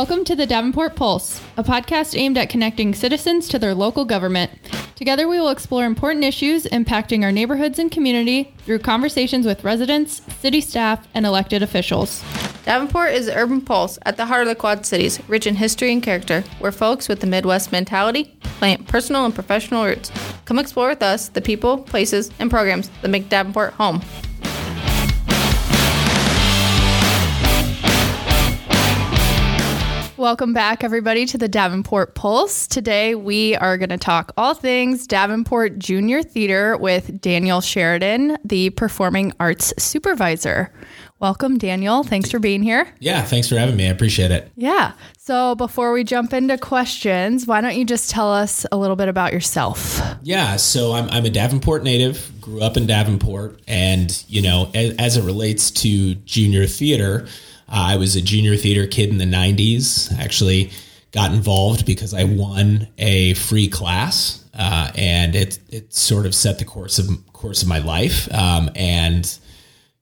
Welcome to the Davenport Pulse, a podcast aimed at connecting citizens to their local government. Together, we will explore important issues impacting our neighborhoods and community through conversations with residents, city staff, and elected officials. Davenport is the urban pulse at the heart of the Quad Cities, rich in history and character, where folks with the Midwest mentality plant personal and professional roots. Come explore with us the people, places, and programs that make Davenport home. Welcome back, everybody, to the Davenport Pulse. Today, we are going to talk all things Davenport Junior Theater with Daniel Sheridan, the Performing Arts Supervisor. Welcome, Daniel. Thanks for being here. Yeah, thanks for having me. I appreciate it. Yeah. So, before we jump into questions, why don't you just tell us a little bit about yourself? Yeah, so I'm, I'm a Davenport native, grew up in Davenport, and, you know, as, as it relates to junior theater, I was a junior theater kid in the 90s. Actually, got involved because I won a free class, uh, and it it sort of set the course of course of my life. Um, and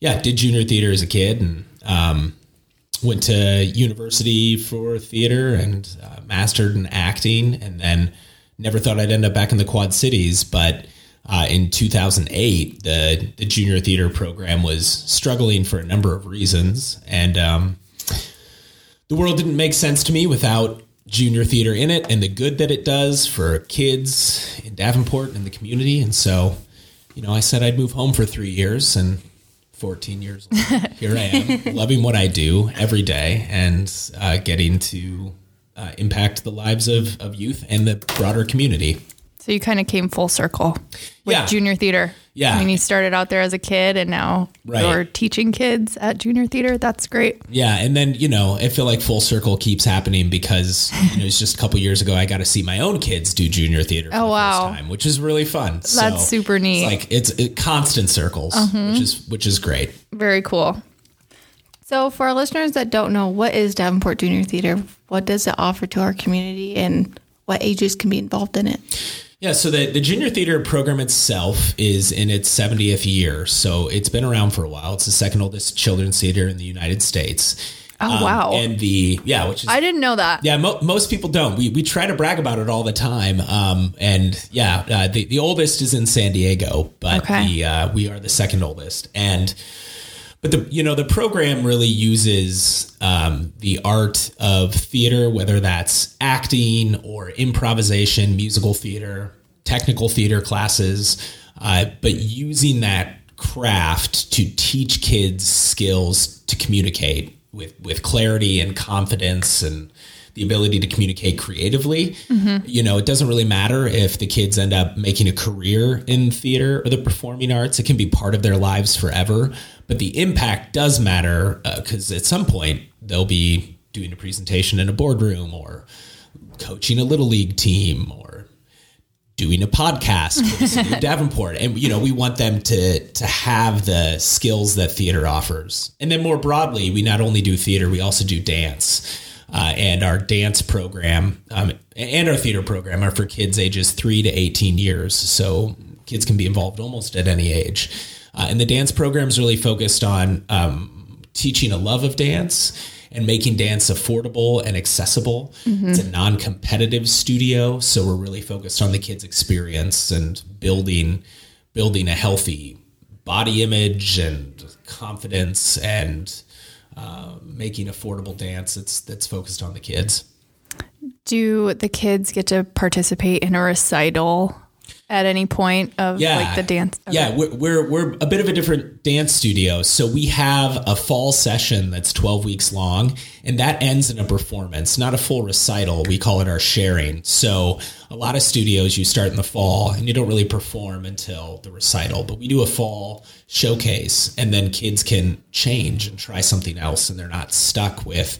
yeah, did junior theater as a kid, and um, went to university for theater and uh, mastered in acting, and then never thought I'd end up back in the Quad Cities, but. Uh, in 2008, the the junior theater program was struggling for a number of reasons, and um, the world didn't make sense to me without junior theater in it and the good that it does for kids in Davenport and the community. And so, you know, I said I'd move home for three years, and 14 years later, here I am, loving what I do every day and uh, getting to uh, impact the lives of, of youth and the broader community. So, you kind of came full circle with Yeah. junior theater. Yeah. I mean, you started out there as a kid and now Right. you're teaching kids at junior theater. That's great. Yeah, and then you know, I feel like full circle keeps happening because you know, it's just a couple years ago I got to see my own kids do junior theater for Oh, the wow. time, which is really fun. That's super neat. Uh-huh. It's like it's it, constant circles, which is which is great. Very cool. So, for our listeners that don't know, what is Davenport Junior Theater? What does it offer to our community, and what ages can be involved in it? Yeah, so the, the junior theater program itself is in its 70th year. So it's been around for a while. It's the second oldest children's theater in the United States. Oh, wow. And the, yeah, which is, I didn't know that. yeah, mo- most people don't. We, we try to brag about it all the time. Um, and yeah, uh, the, the oldest is in San Diego, but Okay. the, uh, we are the second oldest. And, but the you know the program really uses um, the art of theater, whether that's acting or improvisation, musical theater, technical theater classes, uh, but using that craft to teach kids skills to communicate with with clarity and confidence and the ability to communicate creatively. You know, it doesn't really matter if the kids end up making a career in theater or the performing arts. It can be part of their lives forever. But the impact does matter because at some point they'll be doing a presentation in a boardroom or coaching a little league team or doing a podcast for the city of Davenport. And you know, we want them to to have the skills that theater offers. And then more broadly, we not only do theater, we also do dance. Uh, and our dance program um, and our theater program are for kids ages three to 18 years. So kids can be involved almost at any age. Uh, and the dance program is really focused on um, teaching a love of dance and making dance affordable and accessible. It's a non-competitive studio, so we're really focused on the kids' experience and building building a healthy body image and confidence and uh, making affordable dance that's that's focused on the kids. Do the kids get to participate in a recital at any point of yeah, like the dance? Okay. Yeah, we're, we're we're a bit of a different dance studio. So we have a fall session that's twelve weeks long, and that ends in a performance, not a full recital. We call it our sharing. So a lot of studios you start in the fall and you don't really perform until the recital, but we do a fall showcase, and then kids can change and try something else, and they're not stuck with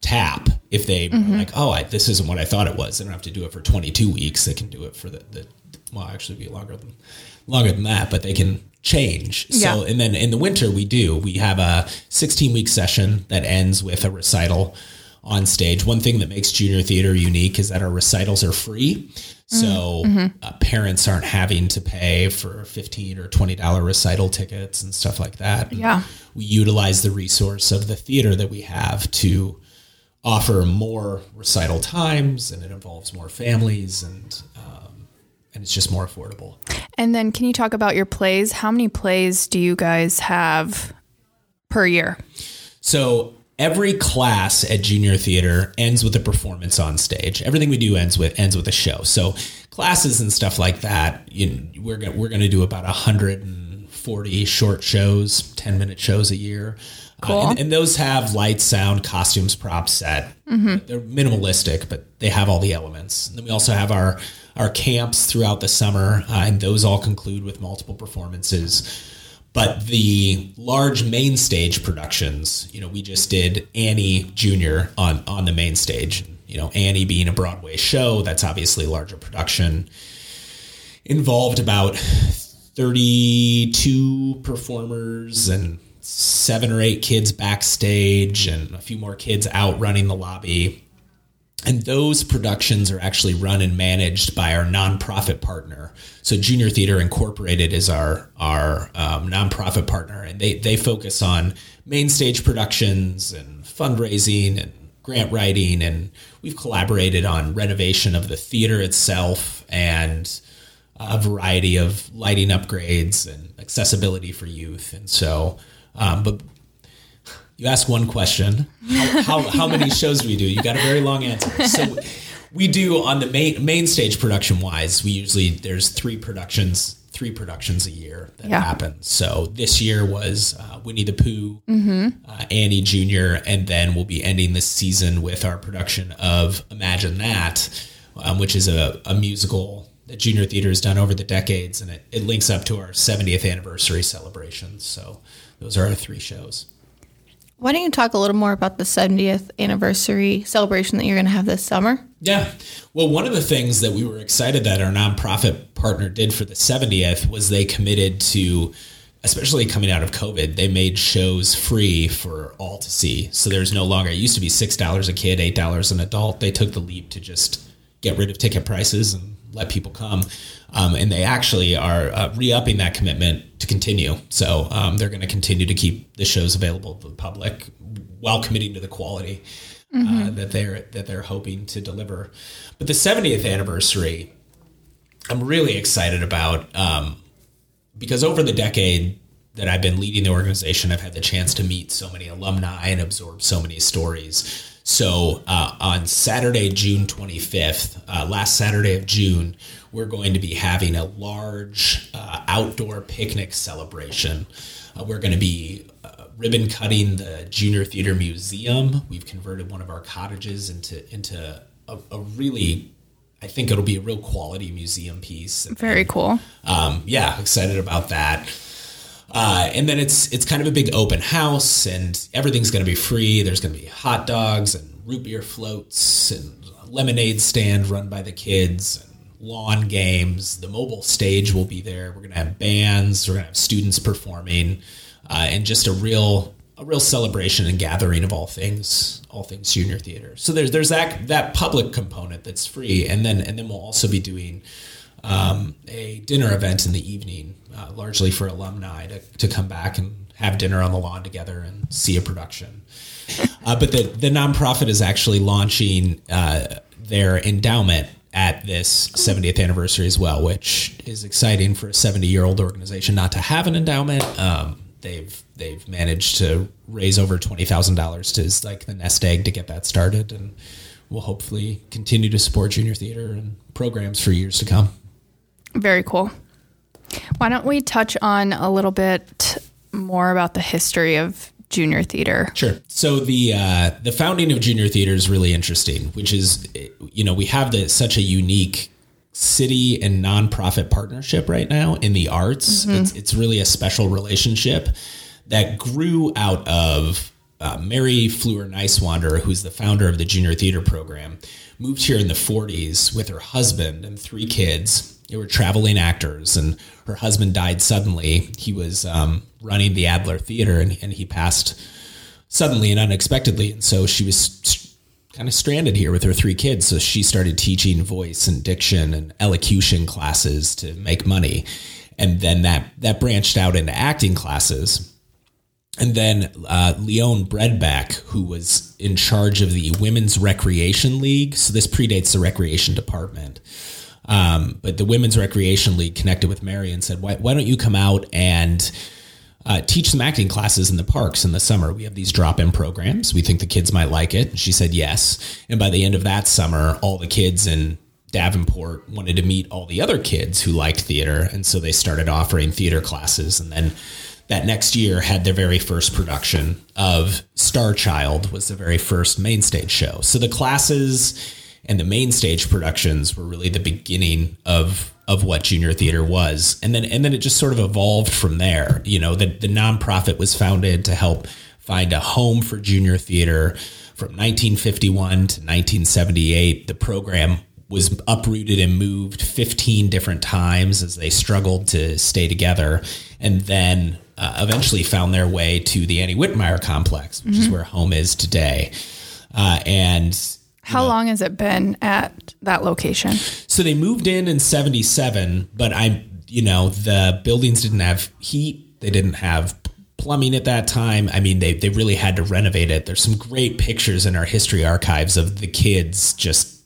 tap if they are mm-hmm. like oh I, this isn't what i thought it was they don't have to do it for 22 weeks they can do it for the, the well actually be longer than longer than that but they can change. So and then in the winter we do we have a 16 week session that ends with a recital on stage. One thing that makes junior theater unique is that our recitals are free. Mm-hmm. So mm-hmm. uh, parents aren't having to pay for 15 or 20 dollar recital tickets and stuff like that. Yeah. we utilize the resource of the theater that we have to offer more recital times and it involves more families and um, and it's just more affordable. And then can you talk about your plays? How many plays do you guys have per year? So every class at junior theater ends with a performance on stage. Everything we do ends with ends with a show. So classes and stuff like that, you know, we're gonna, we're going to do about 140 short shows, 10 minute shows a year. Cool. Uh, and, and, those have light, sound, costumes, props set. Mm-hmm. They're minimalistic, but they have all the elements. And then we also have our our camps throughout the summer, uh, and those all conclude with multiple performances. But the large main stage productions, you know, we just did Annie Junior on on the main stage. You know, Annie being a Broadway show, that's obviously a larger production. Involved about 32 performers and seven or eight kids backstage and a few more kids out running the lobby. And those productions are actually run and managed by our nonprofit partner. So Junior Theater Incorporated is our our um, nonprofit partner, and they they focus on main stage productions and fundraising and grant writing, and we've collaborated on renovation of the theater itself and a variety of lighting upgrades and accessibility for youth. And so um, but you ask one question: how, how, how many shows do we do? You got a very long answer. So we do on the main main stage production wise. We usually there's three productions three productions a year that yeah. happen. So this year was uh, Winnie the Pooh, mm-hmm. uh, Annie Jr., and then we'll be ending the season with our production of Imagine That, um, which is a, a, musical that Junior Theater has done over the decades, and it, it links up to our 70th anniversary celebrations. So those are our three shows. Why don't you talk a little more about the 70th anniversary celebration that you're going to have this summer? Yeah. Well, one of the things that we were excited that our nonprofit partner did for the 70th was they committed to, especially coming out of COVID, they made shows free for all to see. So there's no longer, it used to be $6 a kid, $8 an adult. They took the leap to just get rid of ticket prices and let people come. Um, and they actually are uh, re-upping that commitment to continue. So um, they're going to continue to keep the shows available to the public while committing to the quality uh, mm-hmm. uh, that they're that they're hoping to deliver. But the 70th anniversary, I'm really excited about um, because over the decade that I've been leading the organization, I've had the chance to meet so many alumni and absorb so many stories. So uh, on Saturday, June 25th, uh, last Saturday of June, we're going to be having a large uh, outdoor picnic celebration. Uh, we're going to be uh, ribbon cutting the Junior Theater Museum. We've converted one of our cottages into into a, a really I think it'll be a real quality museum piece. Very cool. Um, yeah, excited about that. Uh, and then it's it's kind of a big open house, and everything's going to be free. There's going to be hot dogs and root beer floats and lemonade stand run by the kids and lawn games. The mobile stage will be there. We're going to have bands. We're going to have students performing, uh, and just a real a real celebration and gathering of all things all things junior theater. So there's there's that that public component that's free, and then and then we'll also be doing um, a dinner event in the evening, uh, largely for alumni to to come back and have dinner on the lawn together and see a production. Uh, but the the nonprofit is actually launching uh, their endowment at this 70th anniversary as well, which is exciting for a 70 year old organization not to have an endowment. Um, they've they've managed to raise over twenty thousand dollars to is like the nest egg to get that started, and we'll hopefully continue to support junior theater and programs for years to come. Very cool. Why don't we touch on a little bit more about the history of junior theater? Sure. So the uh, the founding of junior theater is really interesting, which is you know we have the such a unique city and nonprofit partnership right now in the arts. Mm-hmm. It's it's really a special relationship that grew out of uh, Mary Fluhrer Nighswander, who's the founder of the junior theater program, moved here in the 40s with her husband and three kids they were traveling actors, and her husband died suddenly. He was um, running the Adler Theater, and, and he passed suddenly and unexpectedly. And so she was st- kind of stranded here with her three kids. So she started teaching voice and diction and elocution classes to make money, and then that that branched out into acting classes. And then uh, Leon Bredbeck, who was in charge of the Women's Recreation League. So this predates the Recreation Department. Um, but the Women's Recreation League connected with Mary and said, why, why don't you come out and uh, teach some acting classes in the parks in the summer? We have these drop in programs. We think the kids might like it. And she said yes. And by the end of that summer, all the kids in Davenport wanted to meet all the other kids who liked theater. And so they started offering theater classes. And then that next year had their very first production of Star Child was the very first main stage show. So the classes and the main stage productions were really the beginning of of what junior theater was. And then and then it just sort of evolved from there. You know, the the nonprofit was founded to help find a home for junior theater from 1951 to 1978. The program was uprooted and moved 15 different times as they struggled to stay together. And then uh, eventually found their way to the Annie Wittenmyer complex, which mm-hmm. is where home is today. Uh, and how know, long has it been at that location? So they moved in in 77, but I, you know, the buildings didn't have heat. They didn't have plumbing at that time. I mean, they, they really had to renovate it. There's some great pictures in our history archives of the kids just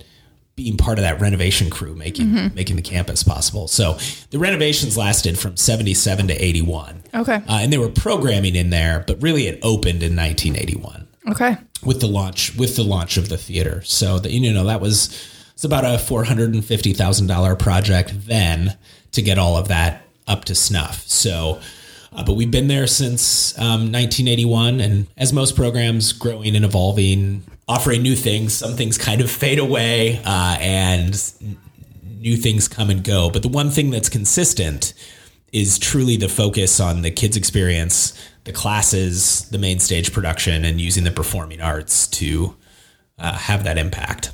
being part of that renovation crew making mm-hmm. making the campus possible. So the renovations lasted from 77 to 81. Okay. Uh, and they were programming in there, but really it opened in 1981. Okay. With the launch with the launch of the theater. So that you know that was it's about a $450,000 project then to get all of that up to snuff. So uh, but we've been there since um, 1981, and as most programs, growing and evolving, offering new things. Some things kind of fade away, uh, and new things come and go. But the one thing that's consistent is truly the focus on the kids' experience, the classes, the main stage production, and using the performing arts to uh, have that impact.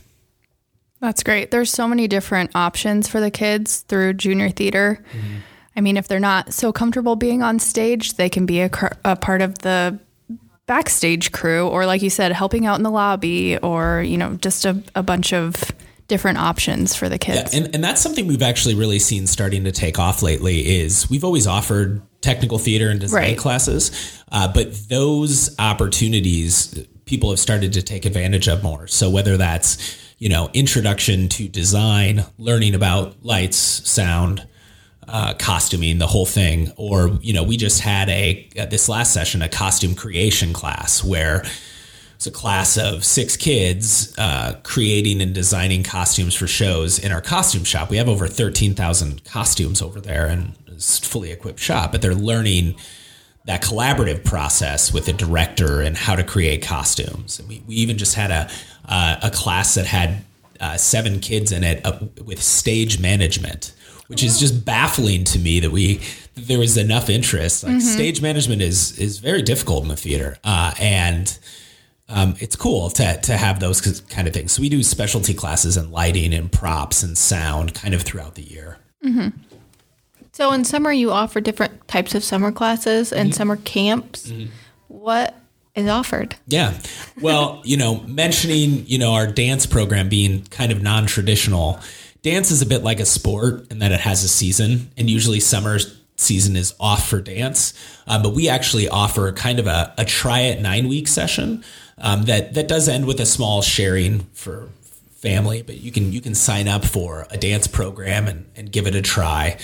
That's great. There's so many different options for the kids through junior theater. Mm-hmm. I mean, if they're not so comfortable being on stage, they can be a, a part of the backstage crew or like you said helping out in the lobby or you know just a, a bunch of different options for the kids yeah, and, and that's something we've actually really seen starting to take off lately is we've always offered technical theater and design right. classes uh, but those opportunities people have started to take advantage of more so whether that's you know introduction to design learning about lights sound uh, costuming, the whole thing. Or, you know, we just had a, uh, this last session, a costume creation class where it's a class of six kids uh, creating and designing costumes for shows in our costume shop. We have over 13,000 costumes over there and it's fully equipped shop, but they're learning that collaborative process with the director and how to create costumes. And we, we even just had a, uh, a class that had uh, seven kids in it uh, with stage management which is just baffling to me that we that there was enough interest. Like mm-hmm. stage management is is very difficult in the theater, uh, and um, it's cool to to have those kind of things. So we do specialty classes in lighting and props and sound kind of throughout the year. Mm-hmm. So in summer, you offer different types of summer classes and mm-hmm. summer camps. Mm-hmm. What is offered. Yeah. Well, you know, mentioning, you know, our dance program being kind of non-traditional, dance is a bit like a sport in that it has a season, and usually summer season is off for dance. Um, but we actually offer kind of a, a try it nine week session um, that that does end with a small sharing for family. But you can you can sign up for a dance program and, and give it a try.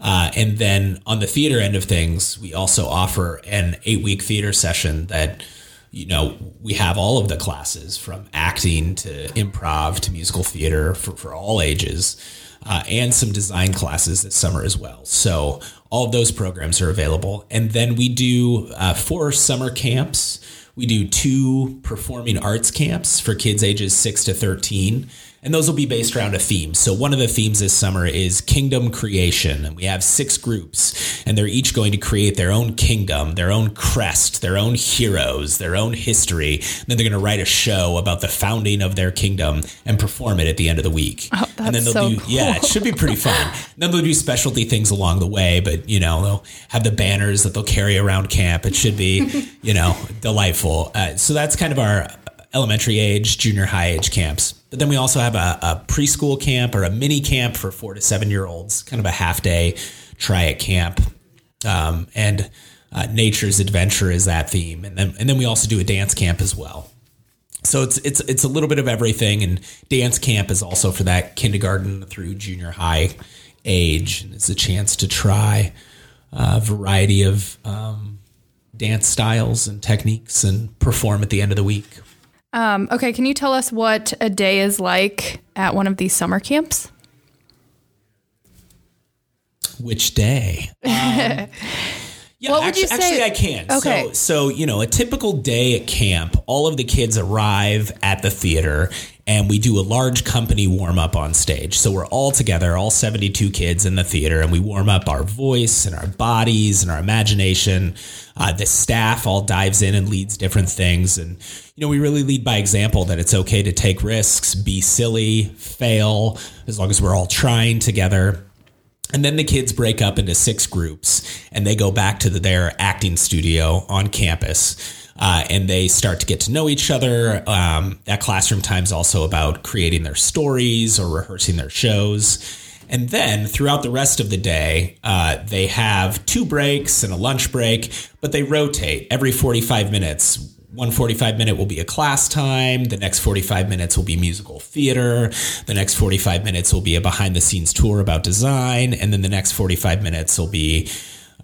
Uh, and then on the theater end of things, we also offer an eight week theater session that you know, we have all of the classes from acting to improv to musical theater for, for all ages, uh, and some design classes this summer as well. So all of those programs are available. And then we do uh, four summer camps. We do two performing arts camps for kids ages six to 13 and those will be based around a theme. So one of the themes this summer is kingdom creation, and we have six groups, and they're each going to create their own kingdom, their own crest, their own heroes, their own history. And then they're going to write a show about the founding of their kingdom and perform it at the end of the week. Oh, that's and then they'll so do cool. yeah, it should be pretty fun. then they'll do specialty things along the way, but you know they'll have the banners that they'll carry around camp. It should be you know delightful. Uh, so that's kind of our elementary age, junior high age camps. But then we also have a, a preschool camp or a mini camp for four to seven year olds, kind of a half day try it camp. Um, and Uh, nature's adventure is that theme, and then and then we also do a dance camp as well. So it's it's it's a little bit of everything, and dance camp is also for that kindergarten through junior high age, and it's a chance to try a variety of um, dance styles and techniques and perform at the end of the week. Um, okay, can you tell us what a day is like at one of these summer camps? Which day? Um, yeah, What would actually, you say- actually, I can. Okay. So, so you know, a typical day at camp, all of the kids arrive at the theater, and we do a large company warm up on stage. So we're all together, all seventy-two kids in the theater, and we warm up our voice and our bodies and our imagination. Uh, the staff all dives in and leads different things, and you know, we really lead by example that it's okay to take risks, be silly, fail, as long as we're all trying together. And then the kids break up into six groups and they go back to the, their acting studio on campus. Uh, and they start to get to know each other. Um, that classroom time is also about creating their stories or rehearsing their shows. And then throughout the rest of the day, uh, they have two breaks and a lunch break, but they rotate every 45 minutes one 45 minute will be a class time. The next 45 minutes will be musical theater. The next 45 minutes will be a behind the scenes tour about design. And then the next 45 minutes will be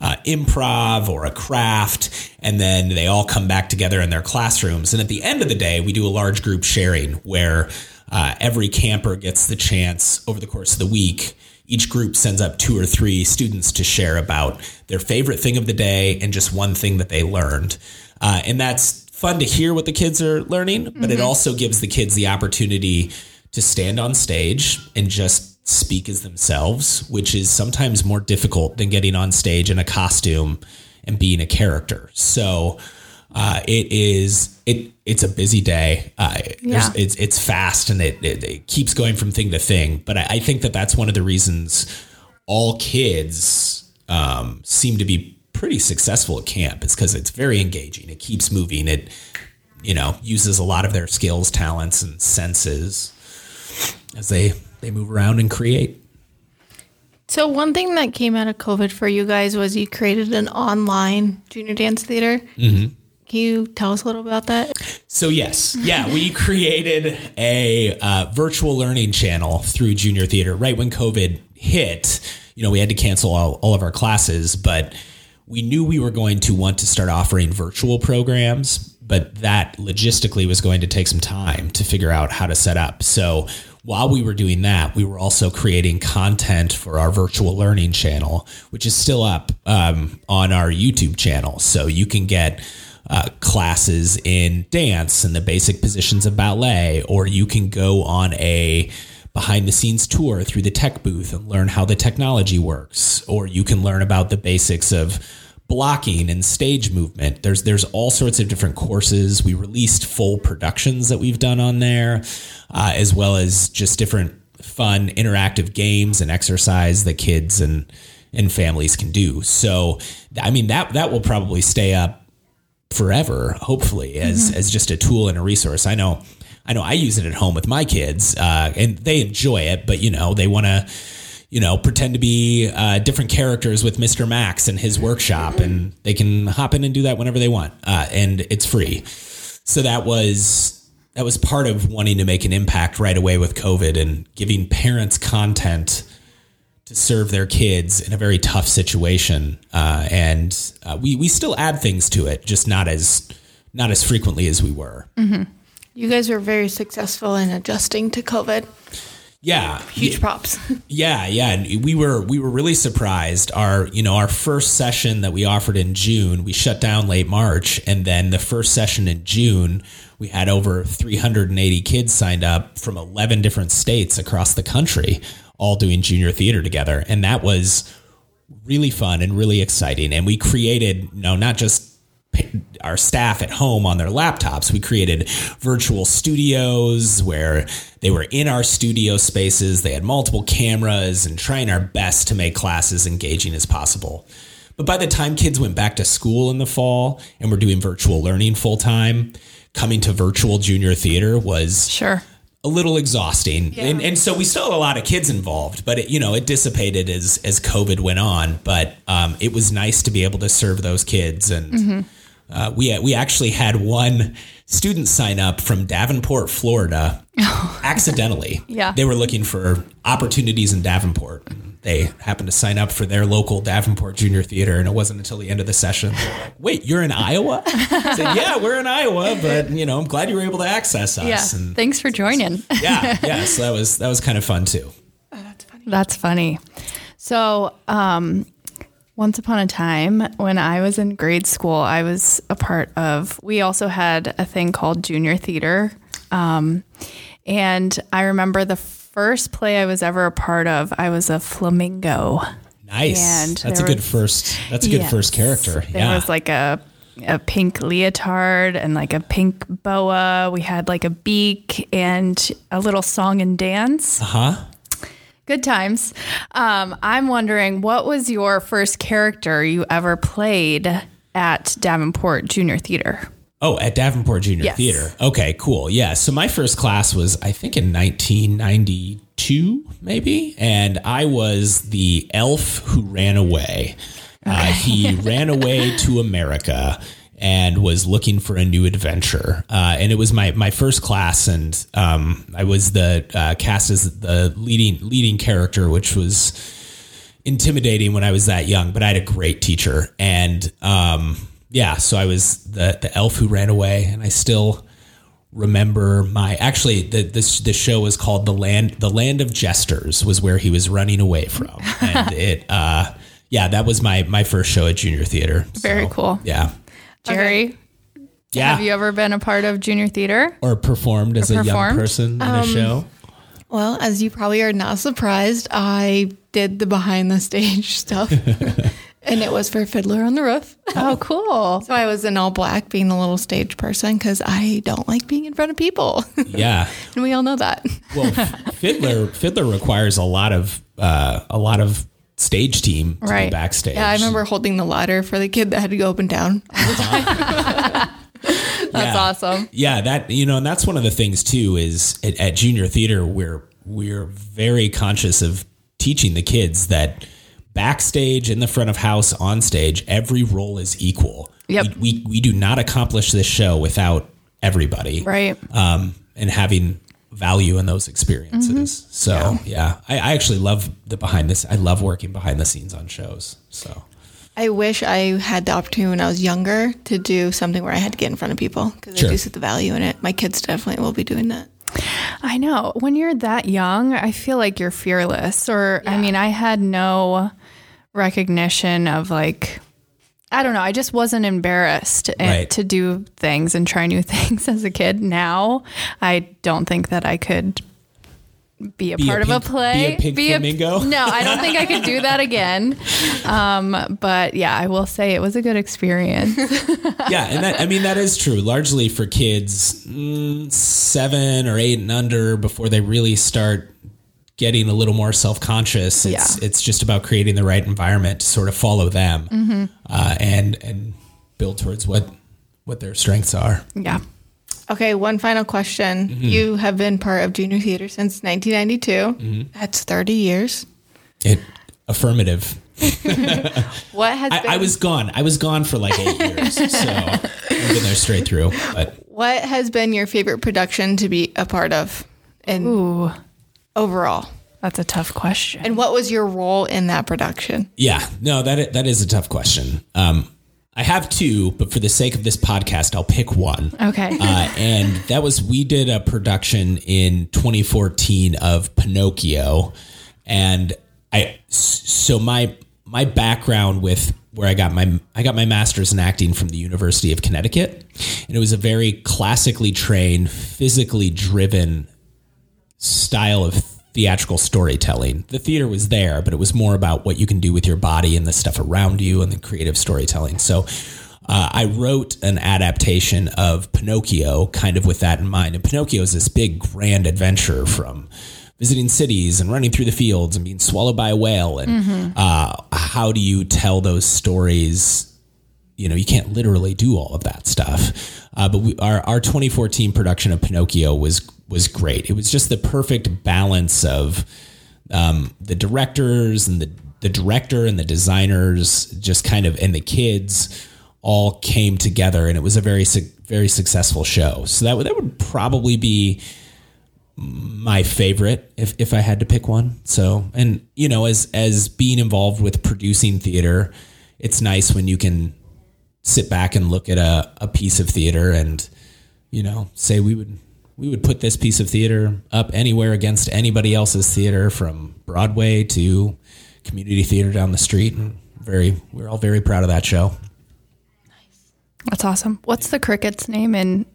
uh, improv or a craft. And then they all come back together in their classrooms. And at the end of the day, we do a large group sharing where uh, every camper gets the chance over the course of the week each group sends up two or three students to share about their favorite thing of the day and just one thing that they learned. Uh, and that's fun to hear what the kids are learning, but it also gives the kids the opportunity to stand on stage and just speak as themselves, which is sometimes more difficult than getting on stage in a costume and being a character. So uh, it is it it's a busy day. Uh, Yeah. it's it's fast and it, it, it keeps going from thing to thing. But I, I think that that's one of the reasons all kids um, seem to be pretty successful at camp. is because it's very engaging. It keeps moving. It you know uses a lot of their skills, talents, and senses as they they move around and create. So one thing that came out of COVID for you guys was you created an online junior dance theater. Mm-hmm. Can you tell us a little about that? So yes, yeah, we created a uh, virtual learning channel through Junior Theater right when COVID hit. You know, we had to cancel all, all of our classes, but we knew we were going to want to start offering virtual programs, but that logistically was going to take some time to figure out how to set up. So while we were doing that, we were also creating content for our virtual learning channel, which is still up um, on our YouTube channel. So you can get uh, classes in dance and the basic positions of ballet, or you can go on a behind the scenes tour through the tech booth and learn how the technology works, or you can learn about the basics of blocking and stage movement. There's there's all sorts of different courses. We released full productions that we've done on there, uh, as well as just different fun interactive games and exercise that kids and and families can do. So I mean that that will probably stay up forever, hopefully, as as just a tool and a resource. I know, I know, I use it at home with my kids, uh, and they enjoy it. But you know, they want to, you know, pretend to be uh, different characters with Mister Max and his workshop, and they can hop in and do that whenever they want, uh, and it's free. So that was. That was part of wanting to make an impact right away with COVID and giving parents content to serve their kids in a very tough situation. Uh, and uh, we we still add things to it, just not as not as frequently as we were. You guys were very successful in adjusting to COVID. Yeah, Huge props. Yeah, yeah, and we were we were really surprised. Our you know our first session that we offered in June, we shut down late March, and then the first session in June, we had over 380 kids signed up from 11 different states across the country, all doing junior theater together, and that was really fun and really exciting. And we created you know not just our staff at home on their laptops. We created virtual studios where they were in our studio spaces. They had multiple cameras and trying our best to make classes engaging as possible. But by the time kids went back to school in the fall and were doing virtual learning full time, coming to virtual junior theater was Sure. a little exhausting. And, and so we still had a lot of kids involved, but it, you know, it dissipated as, as COVID went on, but, um, it was nice to be able to serve those kids. And, uh, we, we actually had one student sign up from Davenport, Florida, accidentally. Yeah. They were looking for opportunities in Davenport. They happened to sign up for their local Davenport Junior Theater, and it wasn't until the end of the session. like, Wait, you're in Iowa? I said, yeah, we're in Iowa, but you know, I'm glad you were able to access us. Yeah. And Thanks for joining. yeah, yeah. So that was that was kind of fun too. That's funny. So, um, once upon a time when I was in grade school, I was a part of, we also had a thing called junior theater. Um, and I remember the first play I was ever a part of, I was a flamingo. Nice. And that's a good was- first. That's a good Yes. first character. There yeah. was like a a pink leotard and like a pink boa. We had like a beak and a little song and dance. Uh huh. Good times. Um, I'm wondering, what was your first character you ever played at Davenport Junior Theater? Oh, at Davenport Junior Yes. Theater. Okay, cool. Yeah. So my first class was, I think, in 1992, maybe, and I was the elf who ran away. Uh, he ran away to America and was looking for a new adventure. Uh, and it was my my first class, and um, I was the uh, cast as the leading leading character, which was intimidating when I was that young, but I had a great teacher. And um, yeah, so I was the the elf who ran away, and I still remember my actually the this the show was called the land the land of jesters was where he was running away from, and it uh yeah that was my my first show at Junior Theater. Very So, cool. Yeah, Jerry, yeah. have you ever been a part of Junior Theater? or performed as a young person in a show. Well, as you probably are not surprised, I did the behind the stage stuff. and it was for Fiddler on the Roof. Oh, cool. So I was in all black being the little stage person because I don't like being in front of people. Yeah. and we all know that. Well, Fiddler Fiddler requires a lot of uh, a lot of stage team to be Right. backstage. Yeah, I remember holding the ladder for the kid that had to go up and down. That's Yeah. awesome. Yeah, that you know, and that's one of the things too is at, at junior theater we're we're very conscious of teaching the kids that backstage, in the front of house, on stage, every role is equal. Yep. We we, we do not accomplish this show without everybody, Right. Um, and having value in those experiences. Mm-hmm. So yeah, I, I actually love the behind this. I love working behind the scenes on shows. So I wish I had the opportunity when I was younger to do something where I had to get in front of people because Sure. I do see the value in it. My kids definitely will be doing that. I know. When you're that young, I feel like you're fearless. Or, I mean, I had no recognition of like, I don't know. I just wasn't embarrassed and- Right. to do things and try new things as a kid. Now, I don't think that I could be a Be a part of pink- a play. be a pink flamingo? no, I don't think I could do that again. Um, but yeah, I will say it was a good experience. yeah, and that I mean that is true. Largely for kids mm, seven or eight and under, before they really start getting a little more self conscious. It's Yeah. it's just about creating the right environment to sort of follow them Mm-hmm. uh, and and build towards what what their strengths are. yeah. Okay, one final question. You have been part of junior theater since 1992. That's 30 years. It affirmative. What has I, been, I was gone. I was gone for like eight years, so I've been there straight through. But what has been your favorite production to be a part of and Ooh, overall? that's a tough question. And what was your role in that production? Yeah, no, that that is a tough question. Um, I have two, but for the sake of this podcast, I'll pick one. Okay. Uh, and that was we did a production in 2014 of Pinocchio, and I so my my background with where I got my I got my master's in acting from the University of Connecticut, and it was a very classically trained, physically driven style of theatrical storytelling. The theater was there, but it was more about what you can do with your body and the stuff around you and the creative storytelling. So uh, I wrote an adaptation of Pinocchio kind of with that in mind. And Pinocchio is this big, grand adventure from visiting cities and running through the fields and being swallowed by a whale. And uh, how do you tell those stories you know, you can't literally do all of that stuff. Uh, but we, our, our 2014 production of Pinocchio was was great. It was just the perfect balance of um, the directors and the the director and the designers, just kind of and the kids all came together, and it was a very very successful show. So that would that would probably be my favorite if, if I had to pick one. So, and you know, as as being involved with producing theater, it's nice when you can sit back and look at a, a piece of theater and you know say we would we would put this piece of theater up anywhere against anybody else's theater from Broadway to community theater down the street and very we're all very proud of that show. Nice. That's awesome. What's the cricket's name in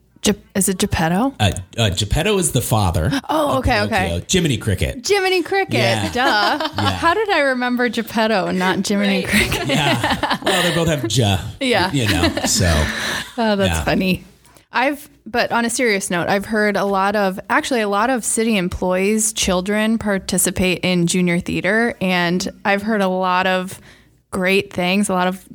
is it Geppetto? Uh, uh, Geppetto is the father. Oh, okay, okay. Jiminy Cricket. Jiminy Cricket. Yeah. Duh. Yeah. How did I remember Geppetto and not Jiminy right. Cricket? yeah. Well, they both have J. Yeah. You know, so. Oh, that's yeah. funny. I've, but on a serious note, I've heard a lot of, actually, a lot of city employees' children participate in junior theater. And I've heard a lot of great things, a lot of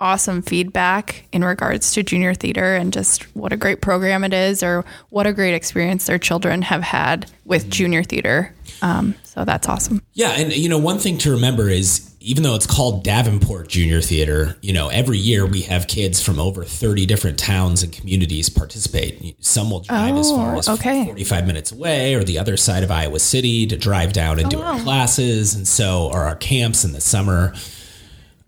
awesome feedback in regards to junior theater and just what a great program it is or what a great experience their children have had with mm-hmm. junior theater. Um, so that's awesome. Yeah. And, you know, one thing to remember is even though it's called Davenport Junior Theater, you know, every year we have kids from over 30 different towns and communities participate. Some will drive oh, as far as okay. 45 minutes away or the other side of Iowa City to drive down and oh, do wow. our classes. And so, or our camps in the summer.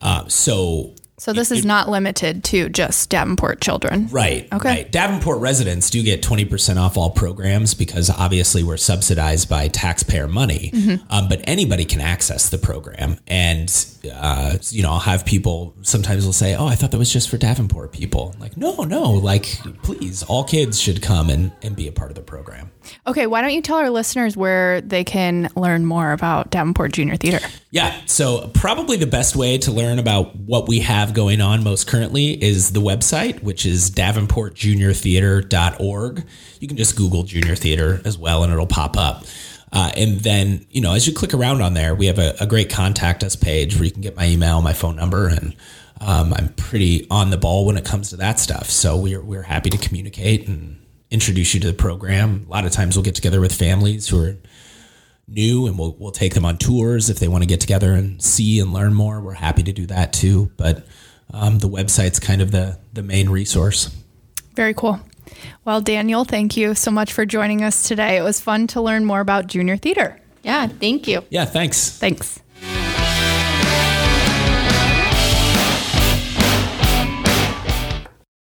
Uh, so so this is not limited to just Davenport children. Right. Okay. Right. Davenport residents do get 20% off all programs because obviously we're subsidized by taxpayer money. Mm-hmm. Um, but anybody can access the program. And, uh, you know, I'll have people sometimes will say, oh, I thought that was just for Davenport people. Like, no, no, like, please, all kids should come and, and be a part of the program. Okay, why don't you tell our listeners where they can learn more about Davenport Junior Theater? Yeah, so probably the best way to learn about what we have going on most currently is the website, which is davenportjuniortheater.org. You can just Google junior theater as well, and it'll pop up. Uh, and then, you know, as you click around on there, we have a, a great contact us page where you can get my email, my phone number, and um, I'm pretty on the ball when it comes to that stuff. So we're, we're happy to communicate and introduce you to the program. A lot of times we'll get together with families who are new and we'll, we'll take them on tours if they want to get together and see and learn more. We're happy to do that too. But um, the website's kind of the, the main resource. Very cool. Well, Daniel, thank you so much for joining us today. It was fun to learn more about junior theater. Yeah, thank you. Yeah, thanks. Thanks.